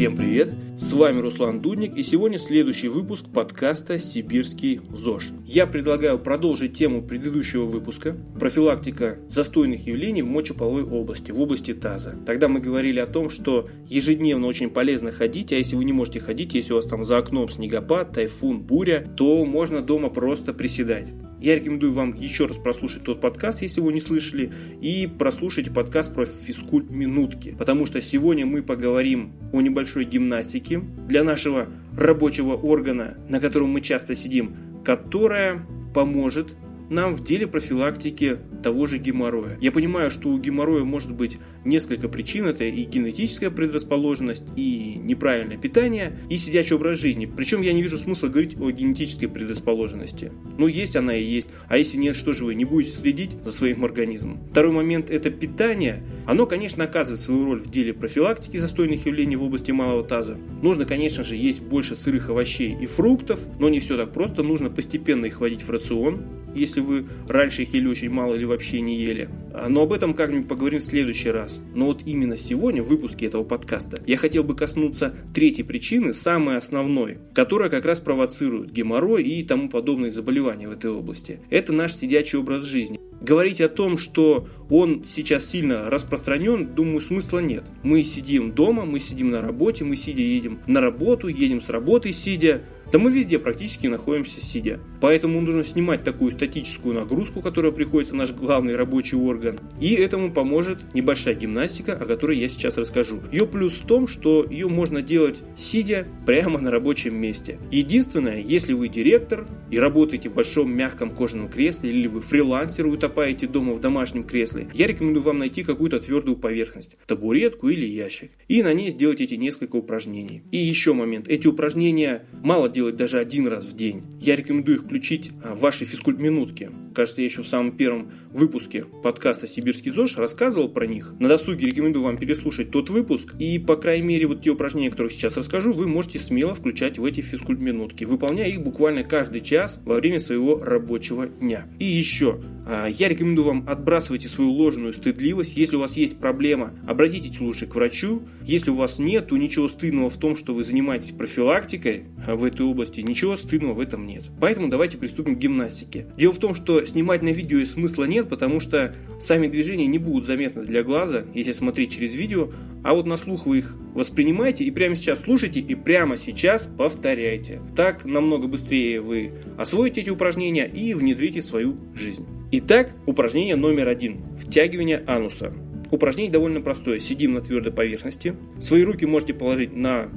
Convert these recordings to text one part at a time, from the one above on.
Всем привет! С вами Руслан Дудник и сегодня следующий выпуск подкаста «Сибирский ЗОЖ». Я предлагаю продолжить тему предыдущего выпуска «Профилактика застойных явлений в мочеполовой области, в области таза». Тогда мы говорили о том, что ежедневно очень полезно ходить, а если вы не можете ходить, если у вас там за окном снегопад, тайфун, буря, то можно дома просто приседать. Я рекомендую вам еще раз прослушать тот подкаст, если вы не слышали, и прослушайте подкаст про физкульт минутки, потому что сегодня мы поговорим о небольшой гимнастике для нашего рабочего органа, на котором мы часто сидим, которая поможет нам в деле профилактики того же геморроя. Я понимаю, что у геморроя может быть несколько причин. Это и генетическая предрасположенность, и неправильное питание, и сидячий образ жизни. Причем я не вижу смысла говорить о генетической предрасположенности. Ну, есть она и есть. А если нет, что же вы не будете следить за своим организмом? Второй момент – это питание. Оно, конечно, оказывает свою роль в деле профилактики застойных явлений в области малого таза. Нужно, конечно же, есть больше сырых овощей и фруктов, но не все так просто. Нужно постепенно их вводить в рацион, если вы раньше их ели очень мало или вообще не ели. А, но об этом как-нибудь поговорим в следующий раз. Но вот именно сегодня, в выпуске этого подкаста, я хотел бы коснуться третьей причины, самой основной, которая как раз провоцирует геморрой и тому подобные заболевания в этой области. Это наш сидячий образ жизни. Говорить о том, что он сейчас сильно распространен, думаю, смысла нет. Мы сидим дома, мы сидим на работе, мы сидя едем на работу, едем с работы сидя, да мы везде практически находимся сидя. Поэтому нужно снимать такую статическую нагрузку, которая приходится на наш главный рабочий орган. И этому поможет небольшая гимнастика, о которой я сейчас расскажу. Ее плюс в том, что ее можно делать сидя прямо на рабочем месте. Единственное, если вы директор и работаете в большом мягком кожаном кресле, или вы фрилансер и утопаете дома в домашнем кресле, я рекомендую вам найти какую-то твердую поверхность, табуретку или ящик, и на ней сделать эти несколько упражнений. И еще момент, эти упражнения мало делать делать даже один раз в день. Я рекомендую их включить а, в ваши физкульт-минутки. Кажется, я еще в самом первом выпуске подкаста «Сибирский ЗОЖ» рассказывал про них. На досуге рекомендую вам переслушать тот выпуск. И, по крайней мере, вот те упражнения, которые сейчас расскажу, вы можете смело включать в эти физкульт-минутки, выполняя их буквально каждый час во время своего рабочего дня. И еще, а, я рекомендую вам отбрасывайте свою ложную стыдливость. Если у вас есть проблема, обратитесь лучше к врачу. Если у вас нет, то ничего стыдного в том, что вы занимаетесь профилактикой а, в этой области, ничего стыдного в этом нет. Поэтому давайте приступим к гимнастике. Дело в том, что снимать на видео смысла нет, потому что сами движения не будут заметны для глаза, если смотреть через видео, а вот на слух вы их воспринимаете и прямо сейчас слушайте и прямо сейчас повторяйте. Так намного быстрее вы освоите эти упражнения и внедрите в свою жизнь. Итак, упражнение номер один. Втягивание ануса. Упражнение довольно простое. Сидим на твердой поверхности. Свои руки можете положить на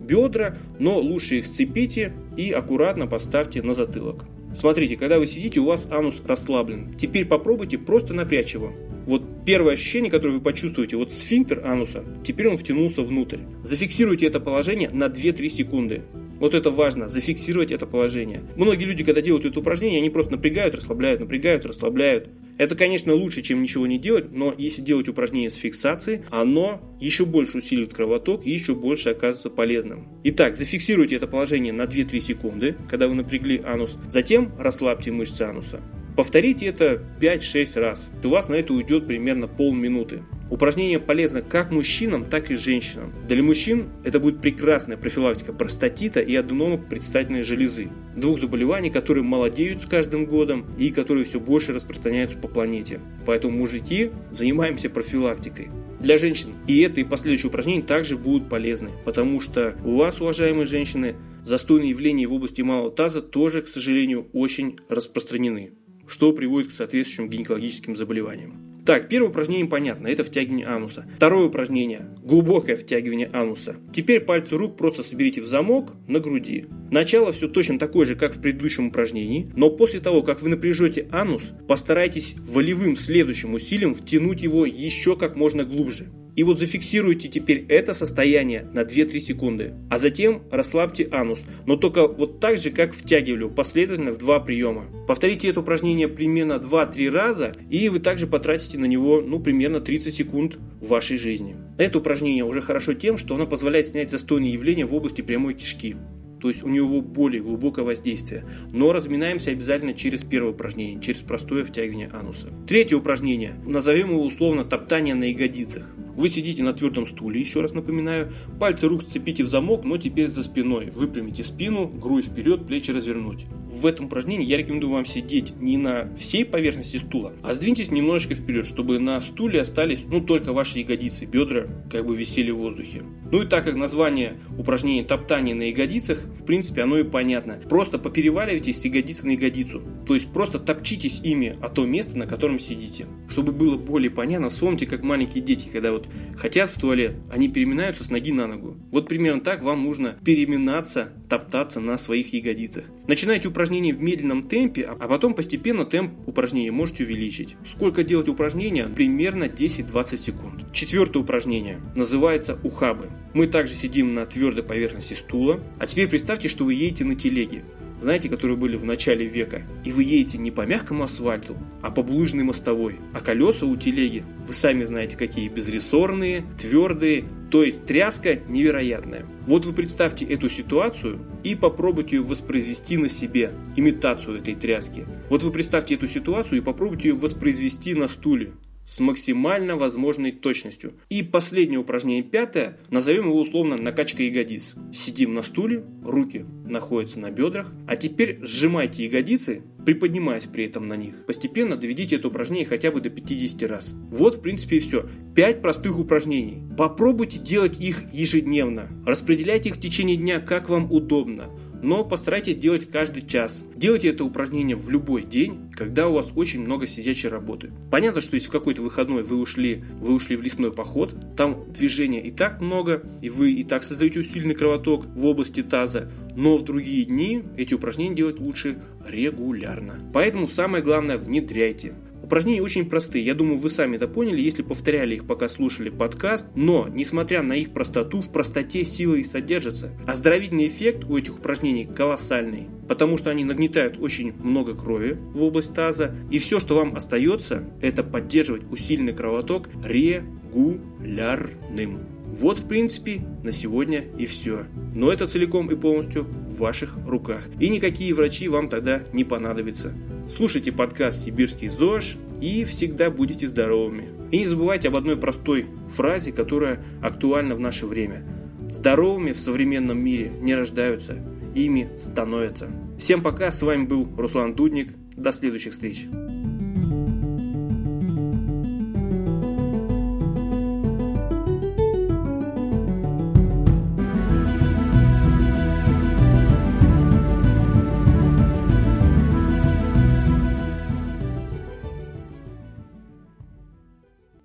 бедра, но лучше их сцепите и аккуратно поставьте на затылок. Смотрите, когда вы сидите, у вас анус расслаблен. Теперь попробуйте просто напрячь его. Вот первое ощущение, которое вы почувствуете, вот сфинктер ануса, теперь он втянулся внутрь. Зафиксируйте это положение на 2-3 секунды. Вот это важно, зафиксировать это положение. Многие люди, когда делают это упражнение, они просто напрягают, расслабляют, напрягают, расслабляют. Это, конечно, лучше, чем ничего не делать, но если делать упражнение с фиксацией, оно еще больше усиливает кровоток и еще больше оказывается полезным. Итак, зафиксируйте это положение на 2-3 секунды, когда вы напрягли анус. Затем расслабьте мышцы ануса. Повторите это 5-6 раз. У вас на это уйдет примерно полминуты. Упражнение полезно как мужчинам, так и женщинам. Для мужчин это будет прекрасная профилактика простатита и аденома предстательной железы. Двух заболеваний, которые молодеют с каждым годом и которые все больше распространяются по планете. Поэтому мужики занимаемся профилактикой. Для женщин и это и последующие упражнения также будут полезны, потому что у вас, уважаемые женщины, застойные явления в области малого таза тоже, к сожалению, очень распространены что приводит к соответствующим гинекологическим заболеваниям. Так, первое упражнение понятно, это втягивание ануса. Второе упражнение – глубокое втягивание ануса. Теперь пальцы рук просто соберите в замок на груди. Начало все точно такое же, как в предыдущем упражнении, но после того, как вы напряжете анус, постарайтесь волевым следующим усилием втянуть его еще как можно глубже. И вот зафиксируйте теперь это состояние на 2-3 секунды. А затем расслабьте анус, но только вот так же, как втягивали, последовательно в два приема. Повторите это упражнение примерно 2-3 раза, и вы также потратите на него ну, примерно 30 секунд в вашей жизни. Это упражнение уже хорошо тем, что оно позволяет снять застойные явления в области прямой кишки то есть у него более глубокое воздействие. Но разминаемся обязательно через первое упражнение, через простое втягивание ануса. Третье упражнение, назовем его условно топтание на ягодицах. Вы сидите на твердом стуле, еще раз напоминаю. Пальцы рук сцепите в замок, но теперь за спиной. Выпрямите спину, грудь вперед, плечи развернуть. В этом упражнении я рекомендую вам сидеть не на всей поверхности стула, а сдвиньтесь немножечко вперед, чтобы на стуле остались ну, только ваши ягодицы, бедра как бы висели в воздухе. Ну и так как название упражнения топтание на ягодицах, в принципе оно и понятно. Просто попереваливайтесь с ягодицы на ягодицу. То есть просто топчитесь ими о то место, на котором сидите. Чтобы было более понятно, вспомните, как маленькие дети, когда вот хотят в туалет, они переминаются с ноги на ногу. Вот примерно так вам нужно переминаться, топтаться на своих ягодицах. Начинайте упражнение в медленном темпе, а потом постепенно темп упражнения можете увеличить. Сколько делать упражнения? Примерно 10-20 секунд. Четвертое упражнение называется ухабы. Мы также сидим на твердой поверхности стула. А теперь представьте, что вы едете на телеге знаете, которые были в начале века. И вы едете не по мягкому асфальту, а по булыжной мостовой. А колеса у телеги, сами знаете какие, безрессорные, твердые, то есть тряска невероятная. Вот вы представьте эту ситуацию и попробуйте ее воспроизвести на себе, имитацию этой тряски. Вот вы представьте эту ситуацию и попробуйте ее воспроизвести на стуле с максимально возможной точностью. И последнее упражнение, пятое, назовем его условно накачка ягодиц. Сидим на стуле, руки находятся на бедрах, а теперь сжимайте ягодицы, приподнимаясь при этом на них. Постепенно доведите это упражнение хотя бы до 50 раз. Вот в принципе и все. 5 простых упражнений. Попробуйте делать их ежедневно. Распределяйте их в течение дня, как вам удобно но постарайтесь делать каждый час. Делайте это упражнение в любой день, когда у вас очень много сидячей работы. Понятно, что если в какой-то выходной вы ушли, вы ушли в лесной поход, там движения и так много, и вы и так создаете усиленный кровоток в области таза, но в другие дни эти упражнения делать лучше регулярно. Поэтому самое главное внедряйте. Упражнения очень простые, я думаю, вы сами это поняли, если повторяли их, пока слушали подкаст, но, несмотря на их простоту, в простоте сила и содержится. Оздоровительный эффект у этих упражнений колоссальный, потому что они нагнетают очень много крови в область таза, и все, что вам остается, это поддерживать усиленный кровоток регулярным. Вот, в принципе, на сегодня и все. Но это целиком и полностью в ваших руках. И никакие врачи вам тогда не понадобятся. Слушайте подкаст «Сибирский ЗОЖ» и всегда будете здоровыми. И не забывайте об одной простой фразе, которая актуальна в наше время. Здоровыми в современном мире не рождаются, ими становятся. Всем пока, с вами был Руслан Дудник. До следующих встреч.